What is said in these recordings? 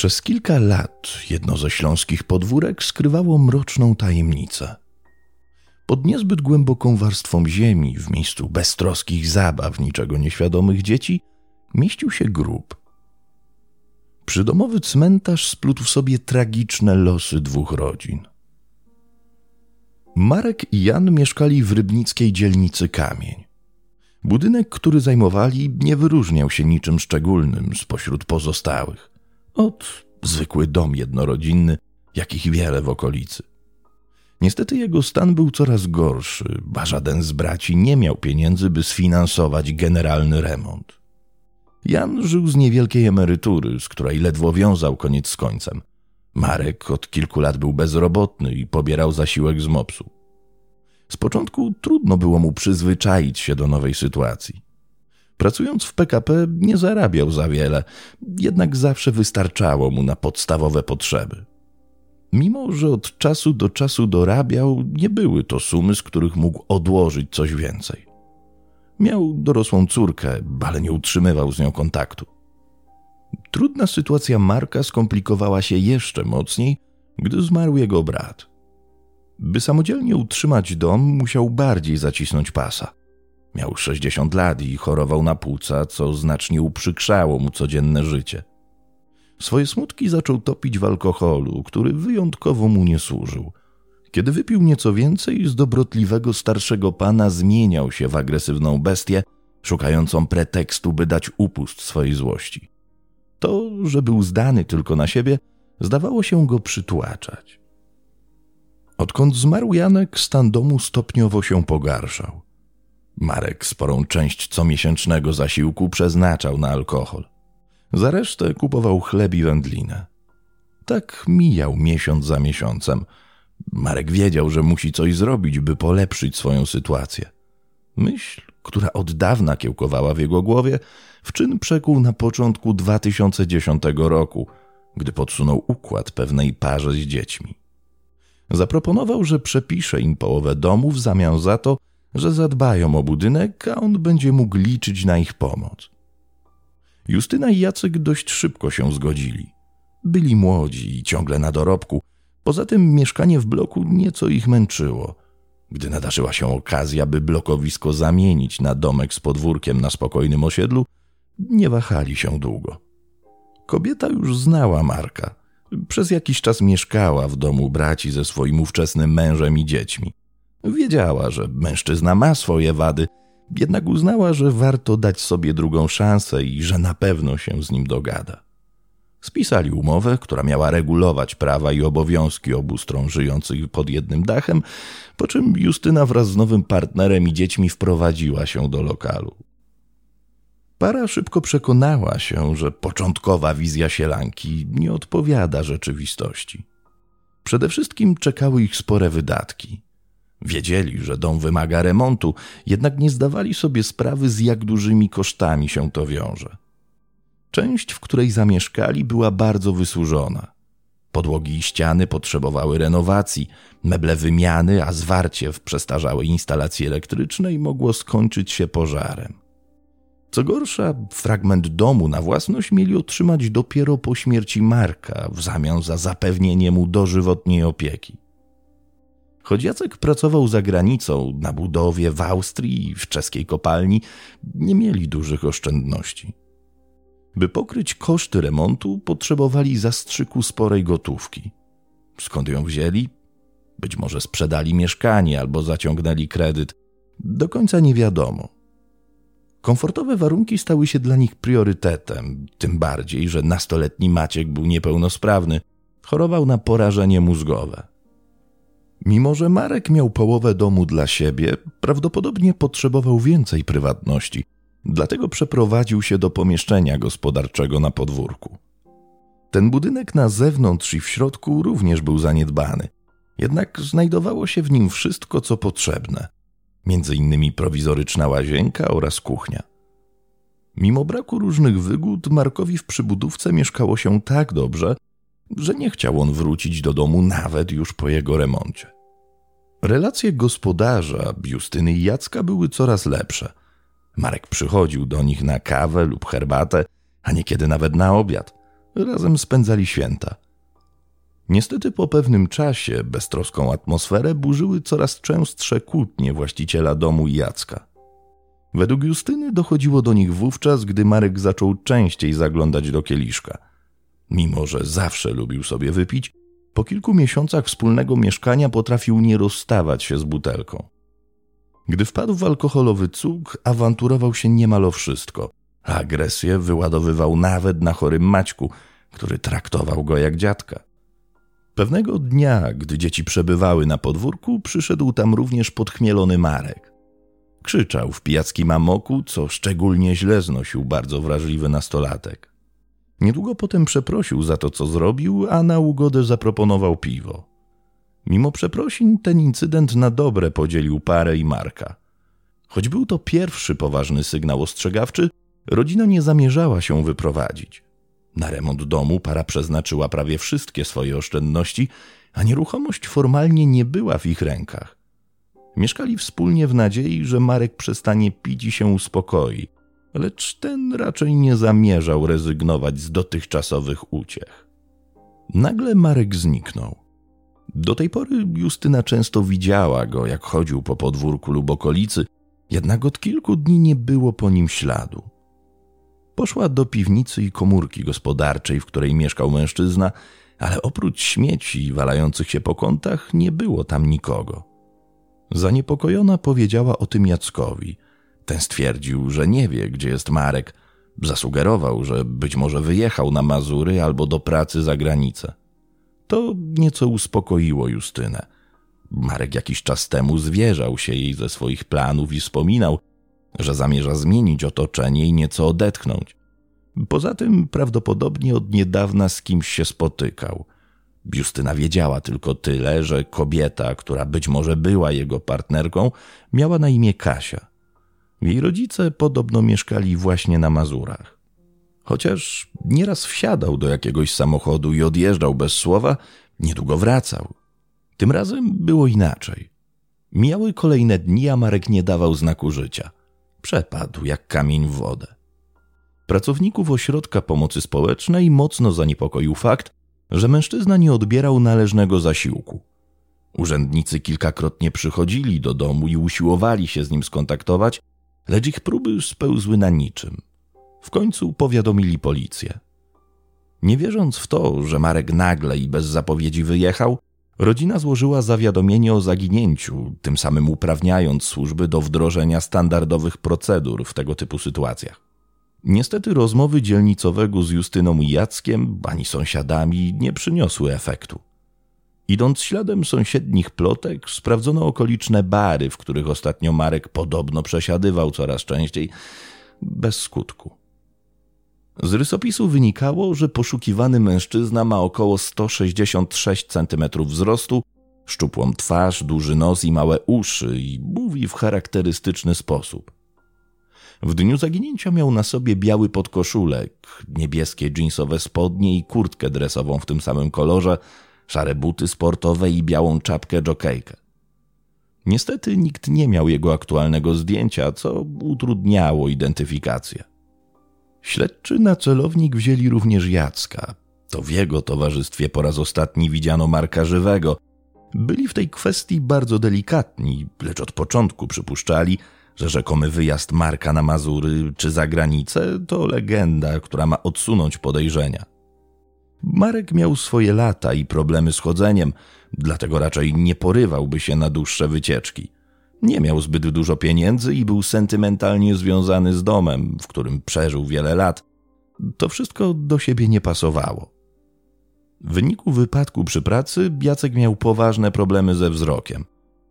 Przez kilka lat jedno ze śląskich podwórek skrywało mroczną tajemnicę. Pod niezbyt głęboką warstwą ziemi, w miejscu beztroskich zabaw, niczego nieświadomych dzieci, mieścił się grób. Przydomowy cmentarz splótł w sobie tragiczne losy dwóch rodzin. Marek i Jan mieszkali w rybnickiej dzielnicy Kamień. Budynek, który zajmowali, nie wyróżniał się niczym szczególnym spośród pozostałych. Od zwykły dom jednorodzinny, jakich wiele w okolicy. Niestety jego stan był coraz gorszy, a żaden z braci nie miał pieniędzy, by sfinansować generalny remont. Jan żył z niewielkiej emerytury, z której ledwo wiązał koniec z końcem. Marek od kilku lat był bezrobotny i pobierał zasiłek z mopsu. Z początku trudno było mu przyzwyczaić się do nowej sytuacji. Pracując w PKP nie zarabiał za wiele, jednak zawsze wystarczało mu na podstawowe potrzeby. Mimo, że od czasu do czasu dorabiał, nie były to sumy, z których mógł odłożyć coś więcej. Miał dorosłą córkę, ale nie utrzymywał z nią kontaktu. Trudna sytuacja Marka skomplikowała się jeszcze mocniej, gdy zmarł jego brat. By samodzielnie utrzymać dom, musiał bardziej zacisnąć pasa. Miał 60 lat i chorował na płuca, co znacznie uprzykrzało mu codzienne życie. Swoje smutki zaczął topić w alkoholu, który wyjątkowo mu nie służył. Kiedy wypił nieco więcej, z dobrotliwego starszego pana zmieniał się w agresywną bestię, szukającą pretekstu, by dać upust swojej złości. To, że był zdany tylko na siebie, zdawało się go przytłaczać. Odkąd zmarł Janek, stan domu stopniowo się pogarszał. Marek sporą część comiesięcznego zasiłku przeznaczał na alkohol. Za resztę kupował chleb i wędlinę. Tak mijał miesiąc za miesiącem. Marek wiedział, że musi coś zrobić, by polepszyć swoją sytuację. Myśl, która od dawna kiełkowała w jego głowie, w czyn przekuł na początku 2010 roku, gdy podsunął układ pewnej parze z dziećmi. Zaproponował, że przepisze im połowę domu w zamian za to, że zadbają o budynek, a on będzie mógł liczyć na ich pomoc. Justyna i Jacek dość szybko się zgodzili. Byli młodzi i ciągle na dorobku, poza tym mieszkanie w bloku nieco ich męczyło. Gdy nadarzyła się okazja, by blokowisko zamienić na domek z podwórkiem na spokojnym osiedlu, nie wahali się długo. Kobieta już znała Marka. Przez jakiś czas mieszkała w domu braci ze swoim ówczesnym mężem i dziećmi. Wiedziała, że mężczyzna ma swoje wady, jednak uznała, że warto dać sobie drugą szansę i że na pewno się z nim dogada. Spisali umowę, która miała regulować prawa i obowiązki obu stron żyjących pod jednym dachem, po czym Justyna wraz z nowym partnerem i dziećmi wprowadziła się do lokalu. Para szybko przekonała się, że początkowa wizja sielanki nie odpowiada rzeczywistości. Przede wszystkim czekały ich spore wydatki. Wiedzieli, że dom wymaga remontu, jednak nie zdawali sobie sprawy, z jak dużymi kosztami się to wiąże. Część, w której zamieszkali, była bardzo wysłużona. Podłogi i ściany potrzebowały renowacji, meble wymiany, a zwarcie w przestarzałej instalacji elektrycznej mogło skończyć się pożarem. Co gorsza, fragment domu na własność mieli otrzymać dopiero po śmierci Marka w zamian za zapewnienie mu dożywotniej opieki. Choć Jacek pracował za granicą, na budowie w Austrii i w czeskiej kopalni, nie mieli dużych oszczędności. By pokryć koszty remontu, potrzebowali zastrzyku sporej gotówki. Skąd ją wzięli? Być może sprzedali mieszkanie albo zaciągnęli kredyt. Do końca nie wiadomo. Komfortowe warunki stały się dla nich priorytetem, tym bardziej, że nastoletni Maciek był niepełnosprawny, chorował na porażenie mózgowe. Mimo, że Marek miał połowę domu dla siebie, prawdopodobnie potrzebował więcej prywatności, dlatego przeprowadził się do pomieszczenia gospodarczego na podwórku. Ten budynek na zewnątrz i w środku również był zaniedbany, jednak znajdowało się w nim wszystko, co potrzebne, między innymi prowizoryczna łazienka oraz kuchnia. Mimo braku różnych wygód, Markowi w przybudówce mieszkało się tak dobrze, że nie chciał on wrócić do domu nawet już po jego remoncie. Relacje gospodarza, Justyny i Jacka były coraz lepsze. Marek przychodził do nich na kawę lub herbatę, a niekiedy nawet na obiad. Razem spędzali święta. Niestety po pewnym czasie beztroską atmosferę burzyły coraz częstsze kłótnie właściciela domu i Jacka. Według Justyny dochodziło do nich wówczas, gdy Marek zaczął częściej zaglądać do kieliszka. Mimo, że zawsze lubił sobie wypić, po kilku miesiącach wspólnego mieszkania potrafił nie rozstawać się z butelką. Gdy wpadł w alkoholowy cuk, awanturował się niemal o wszystko, agresję wyładowywał nawet na chorym Maćku, który traktował go jak dziadka. Pewnego dnia, gdy dzieci przebywały na podwórku, przyszedł tam również podchmielony Marek. Krzyczał w pijackim amoku, co szczególnie źle znosił bardzo wrażliwy nastolatek. Niedługo potem przeprosił za to, co zrobił, a na ugodę zaproponował piwo. Mimo przeprosin, ten incydent na dobre podzielił parę i Marka. Choć był to pierwszy poważny sygnał ostrzegawczy, rodzina nie zamierzała się wyprowadzić. Na remont domu para przeznaczyła prawie wszystkie swoje oszczędności, a nieruchomość formalnie nie była w ich rękach. Mieszkali wspólnie w nadziei, że Marek przestanie pić i się uspokoi, lecz ten raczej nie zamierzał rezygnować z dotychczasowych uciech. Nagle Marek zniknął. Do tej pory Justyna często widziała go, jak chodził po podwórku lub okolicy, jednak od kilku dni nie było po nim śladu. Poszła do piwnicy i komórki gospodarczej, w której mieszkał mężczyzna, ale oprócz śmieci walających się po kątach nie było tam nikogo. Zaniepokojona powiedziała o tym Jackowi. Ten stwierdził, że nie wie, gdzie jest Marek. Zasugerował, że być może wyjechał na Mazury albo do pracy za granicę. To nieco uspokoiło Justynę. Marek jakiś czas temu zwierzał się jej ze swoich planów i wspominał, że zamierza zmienić otoczenie i nieco odetchnąć. Poza tym prawdopodobnie od niedawna z kimś się spotykał. Justyna wiedziała tylko tyle, że kobieta, która być może była jego partnerką, miała na imię Kasia. Jej rodzice podobno mieszkali właśnie na Mazurach. Chociaż nieraz wsiadał do jakiegoś samochodu i odjeżdżał bez słowa, niedługo wracał. Tym razem było inaczej. Mijały kolejne dni, a Marek nie dawał znaku życia. Przepadł jak kamień w wodę. Pracowników ośrodka pomocy społecznej mocno zaniepokoił fakt, że mężczyzna nie odbierał należnego zasiłku. Urzędnicy kilkakrotnie przychodzili do domu i usiłowali się z nim skontaktować, lecz ich próby spełzły na niczym. W końcu powiadomili policję. Nie wierząc w to, że Marek nagle i bez zapowiedzi wyjechał, rodzina złożyła zawiadomienie o zaginięciu, tym samym uprawniając służby do wdrożenia standardowych procedur w tego typu sytuacjach. Niestety rozmowy dzielnicowego z Justyną i Jackiem, ani sąsiadami nie przyniosły efektu. Idąc śladem sąsiednich plotek, sprawdzono okoliczne bary, w których ostatnio Marek podobno przesiadywał coraz częściej, bez skutku. Z rysopisu wynikało, że poszukiwany mężczyzna ma około 166 cm wzrostu, szczupłą twarz, duży nos i małe uszy i mówi w charakterystyczny sposób. W dniu zaginięcia miał na sobie biały podkoszulek, niebieskie jeansowe spodnie i kurtkę dresową w tym samym kolorze, szare buty sportowe i białą czapkę jokejkę. Niestety nikt nie miał jego aktualnego zdjęcia, co utrudniało identyfikację. Śledczy na celownik wzięli również Jacka. To w jego towarzystwie po raz ostatni widziano Marka Żywego. Byli w tej kwestii bardzo delikatni, lecz od początku przypuszczali, że rzekomy wyjazd Marka na Mazury czy za granicę to legenda, która ma odsunąć podejrzenia. Marek miał swoje lata i problemy z chodzeniem, dlatego raczej nie porywałby się na dłuższe wycieczki. Nie miał zbyt dużo pieniędzy i był sentymentalnie związany z domem, w którym przeżył wiele lat. To wszystko do siebie nie pasowało. W wyniku wypadku przy pracy Jacek miał poważne problemy ze wzrokiem.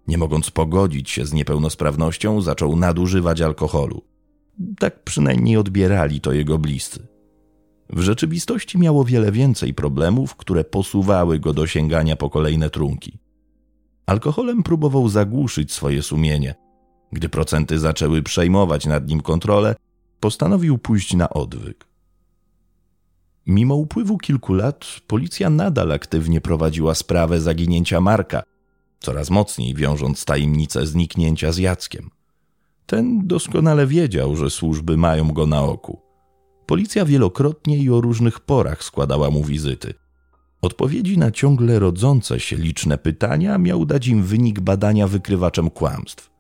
Nie mogąc pogodzić się z niepełnosprawnością, zaczął nadużywać alkoholu. Tak przynajmniej odbierali to jego bliscy. W rzeczywistości miało wiele więcej problemów, które posuwały go do sięgania po kolejne trunki. Alkoholem próbował zagłuszyć swoje sumienie. Gdy procenty zaczęły przejmować nad nim kontrolę, postanowił pójść na odwyk. Mimo upływu kilku lat, policja nadal aktywnie prowadziła sprawę zaginięcia Marka, coraz mocniej wiążąc tajemnicę zniknięcia z Jackiem. Ten doskonale wiedział, że służby mają go na oku. Policja wielokrotnie i o różnych porach składała mu wizyty. Odpowiedzi na ciągle rodzące się liczne pytania miał dać im wynik badania wykrywaczem kłamstw.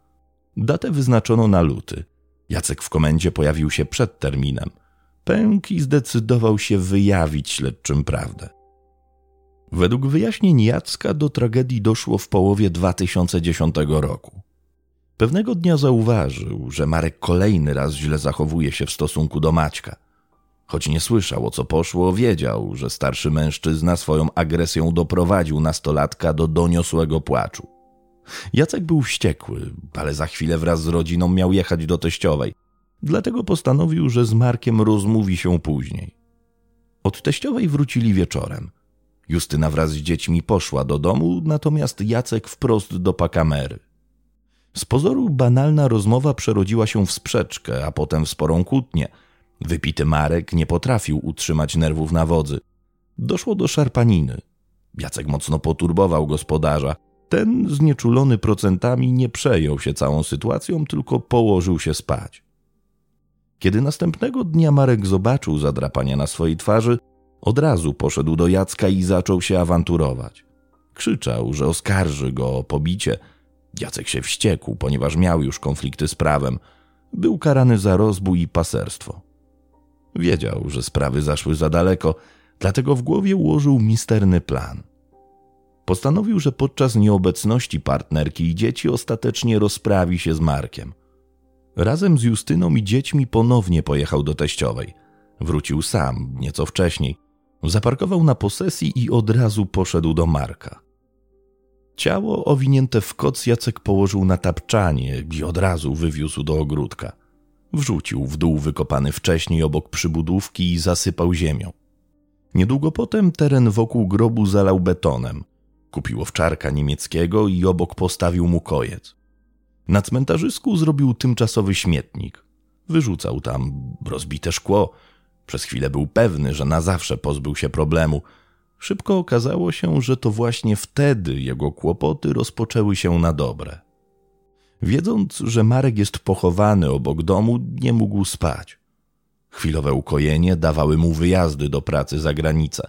Datę wyznaczono na luty. Jacek w komendzie pojawił się przed terminem. Pęk i zdecydował się wyjawić śledczym prawdę. Według wyjaśnień Jacka do tragedii doszło w połowie 2010 roku. Pewnego dnia zauważył, że Marek kolejny raz źle zachowuje się w stosunku do Maćka. Choć nie słyszał o co poszło, wiedział, że starszy mężczyzna swoją agresją doprowadził nastolatka do doniosłego płaczu. Jacek był wściekły, ale za chwilę wraz z rodziną miał jechać do teściowej. Dlatego postanowił, że z Markiem rozmówi się później. Od teściowej wrócili wieczorem. Justyna wraz z dziećmi poszła do domu, natomiast Jacek wprost do pakamery. Z pozoru banalna rozmowa przerodziła się w sprzeczkę, a potem w sporą kłótnię. Wypity Marek nie potrafił utrzymać nerwów na wodzy. Doszło do szarpaniny. Jacek mocno poturbował gospodarza. Ten, znieczulony procentami, nie przejął się całą sytuacją, tylko położył się spać. Kiedy następnego dnia Marek zobaczył zadrapania na swojej twarzy, od razu poszedł do Jacka i zaczął się awanturować. Krzyczał, że oskarży go o pobicie – Jacek się wściekł, ponieważ miał już konflikty z prawem. Był karany za rozbój i paserstwo. Wiedział, że sprawy zaszły za daleko, dlatego w głowie ułożył misterny plan. Postanowił, że podczas nieobecności partnerki i dzieci ostatecznie rozprawi się z Markiem. Razem z Justyną i dziećmi ponownie pojechał do teściowej. Wrócił sam, nieco wcześniej. Zaparkował na posesji i od razu poszedł do Marka. Ciało owinięte w koc Jacek położył na tapczanie i od razu wywiózł do ogródka. Wrzucił w dół wykopany wcześniej obok przybudówki i zasypał ziemią. Niedługo potem teren wokół grobu zalał betonem. Kupił owczarka niemieckiego i obok postawił mu kojec. Na cmentarzysku zrobił tymczasowy śmietnik. Wyrzucał tam rozbite szkło. Przez chwilę był pewny, że na zawsze pozbył się problemu – Szybko okazało się, że to właśnie wtedy jego kłopoty rozpoczęły się na dobre. Wiedząc, że Marek jest pochowany obok domu, nie mógł spać. Chwilowe ukojenie dawały mu wyjazdy do pracy za granicę.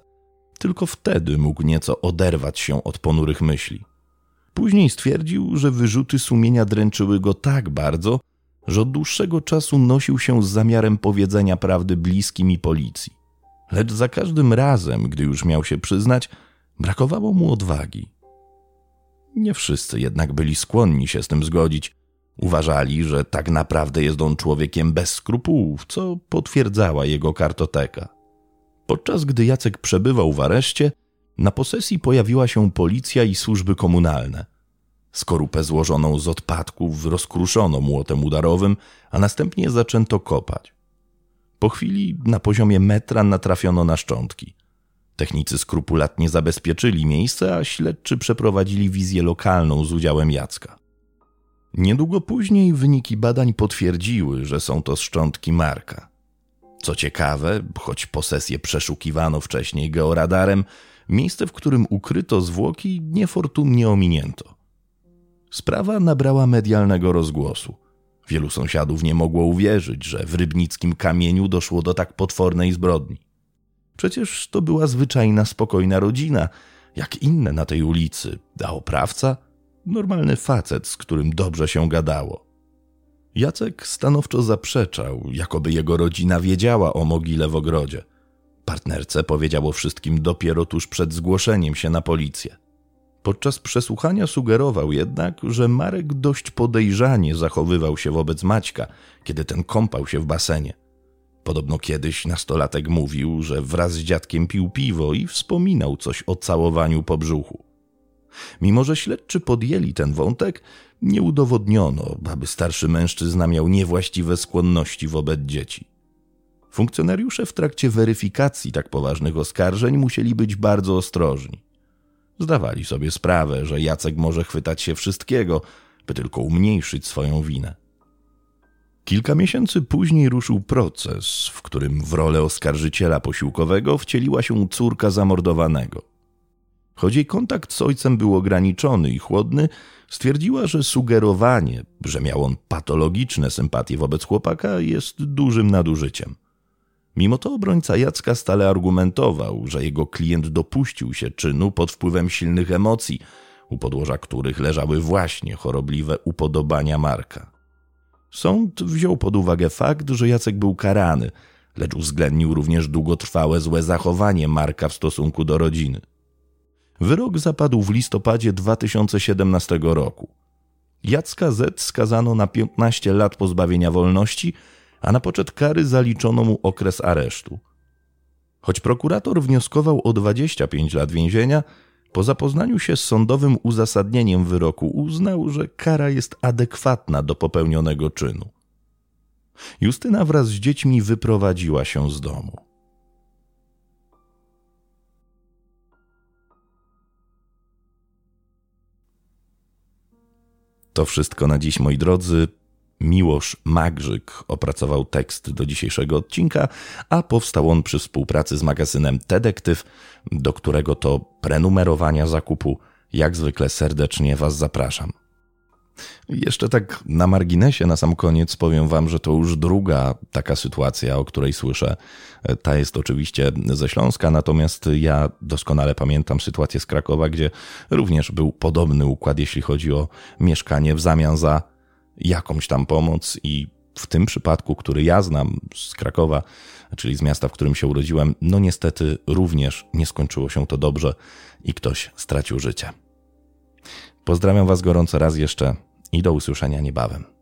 Tylko wtedy mógł nieco oderwać się od ponurych myśli. Później stwierdził, że wyrzuty sumienia dręczyły go tak bardzo, że od dłuższego czasu nosił się z zamiarem powiedzenia prawdy bliskim i policji lecz za każdym razem, gdy już miał się przyznać, brakowało mu odwagi. Nie wszyscy jednak byli skłonni się z tym zgodzić. Uważali, że tak naprawdę jest on człowiekiem bez skrupułów, co potwierdzała jego kartoteka. Podczas gdy Jacek przebywał w areszcie, na posesji pojawiła się policja i służby komunalne. Skorupę złożoną z odpadków rozkruszono młotem udarowym, a następnie zaczęto kopać. Po chwili na poziomie metra natrafiono na szczątki. Technicy skrupulatnie zabezpieczyli miejsce, a śledczy przeprowadzili wizję lokalną z udziałem Jacka. Niedługo później wyniki badań potwierdziły, że są to szczątki Marka. Co ciekawe, choć posesję przeszukiwano wcześniej georadarem, miejsce, w którym ukryto zwłoki, niefortunnie ominięto. Sprawa nabrała medialnego rozgłosu. Wielu sąsiadów nie mogło uwierzyć, że w rybnickim kamieniu doszło do tak potwornej zbrodni. Przecież to była zwyczajna, spokojna rodzina, jak inne na tej ulicy, a oprawca normalny facet, z którym dobrze się gadało. Jacek stanowczo zaprzeczał, jakoby jego rodzina wiedziała o mogile w ogrodzie. Partnerce powiedział o wszystkim dopiero tuż przed zgłoszeniem się na policję. Podczas przesłuchania sugerował jednak, że Marek dość podejrzanie zachowywał się wobec Maćka, kiedy ten kąpał się w basenie. Podobno kiedyś nastolatek mówił, że wraz z dziadkiem pił piwo i wspominał coś o całowaniu po brzuchu. Mimo, że śledczy podjęli ten wątek, nie udowodniono, aby starszy mężczyzna miał niewłaściwe skłonności wobec dzieci. Funkcjonariusze w trakcie weryfikacji tak poważnych oskarżeń musieli być bardzo ostrożni. Zdawali sobie sprawę, że Jacek może chwytać się wszystkiego, by tylko umniejszyć swoją winę. Kilka miesięcy później ruszył proces, w którym w rolę oskarżyciela posiłkowego wcieliła się córka zamordowanego. Choć jej kontakt z ojcem był ograniczony i chłodny, stwierdziła, że sugerowanie, że miał on patologiczne sympatie wobec chłopaka, jest dużym nadużyciem. Mimo to obrońca Jacka stale argumentował, że jego klient dopuścił się czynu pod wpływem silnych emocji, u podłoża których leżały właśnie chorobliwe upodobania Marka. Sąd wziął pod uwagę fakt, że Jacek był karany, lecz uwzględnił również długotrwałe złe zachowanie Marka w stosunku do rodziny. Wyrok zapadł w listopadzie 2017 roku. Jacka Z skazano na 15 lat pozbawienia wolności, a na poczet kary zaliczono mu okres aresztu. Choć prokurator wnioskował o 25 lat więzienia, po zapoznaniu się z sądowym uzasadnieniem wyroku uznał, że kara jest adekwatna do popełnionego czynu. Justyna wraz z dziećmi wyprowadziła się z domu. To wszystko na dziś, moi drodzy. Miłosz Magrzyk opracował tekst do dzisiejszego odcinka, a powstał on przy współpracy z magazynem Detektyw, do którego to prenumerowania zakupu jak zwykle serdecznie Was zapraszam. Jeszcze tak na marginesie, na sam koniec powiem Wam, że to już druga taka sytuacja, o której słyszę. Ta jest oczywiście ze Śląska, natomiast ja doskonale pamiętam sytuację z Krakowa, gdzie również był podobny układ, jeśli chodzi o mieszkanie w zamian za jakąś tam pomoc i w tym przypadku, który ja znam z Krakowa, czyli z miasta, w którym się urodziłem, no niestety również nie skończyło się to dobrze i ktoś stracił życie. Pozdrawiam Was gorąco raz jeszcze i do usłyszenia niebawem.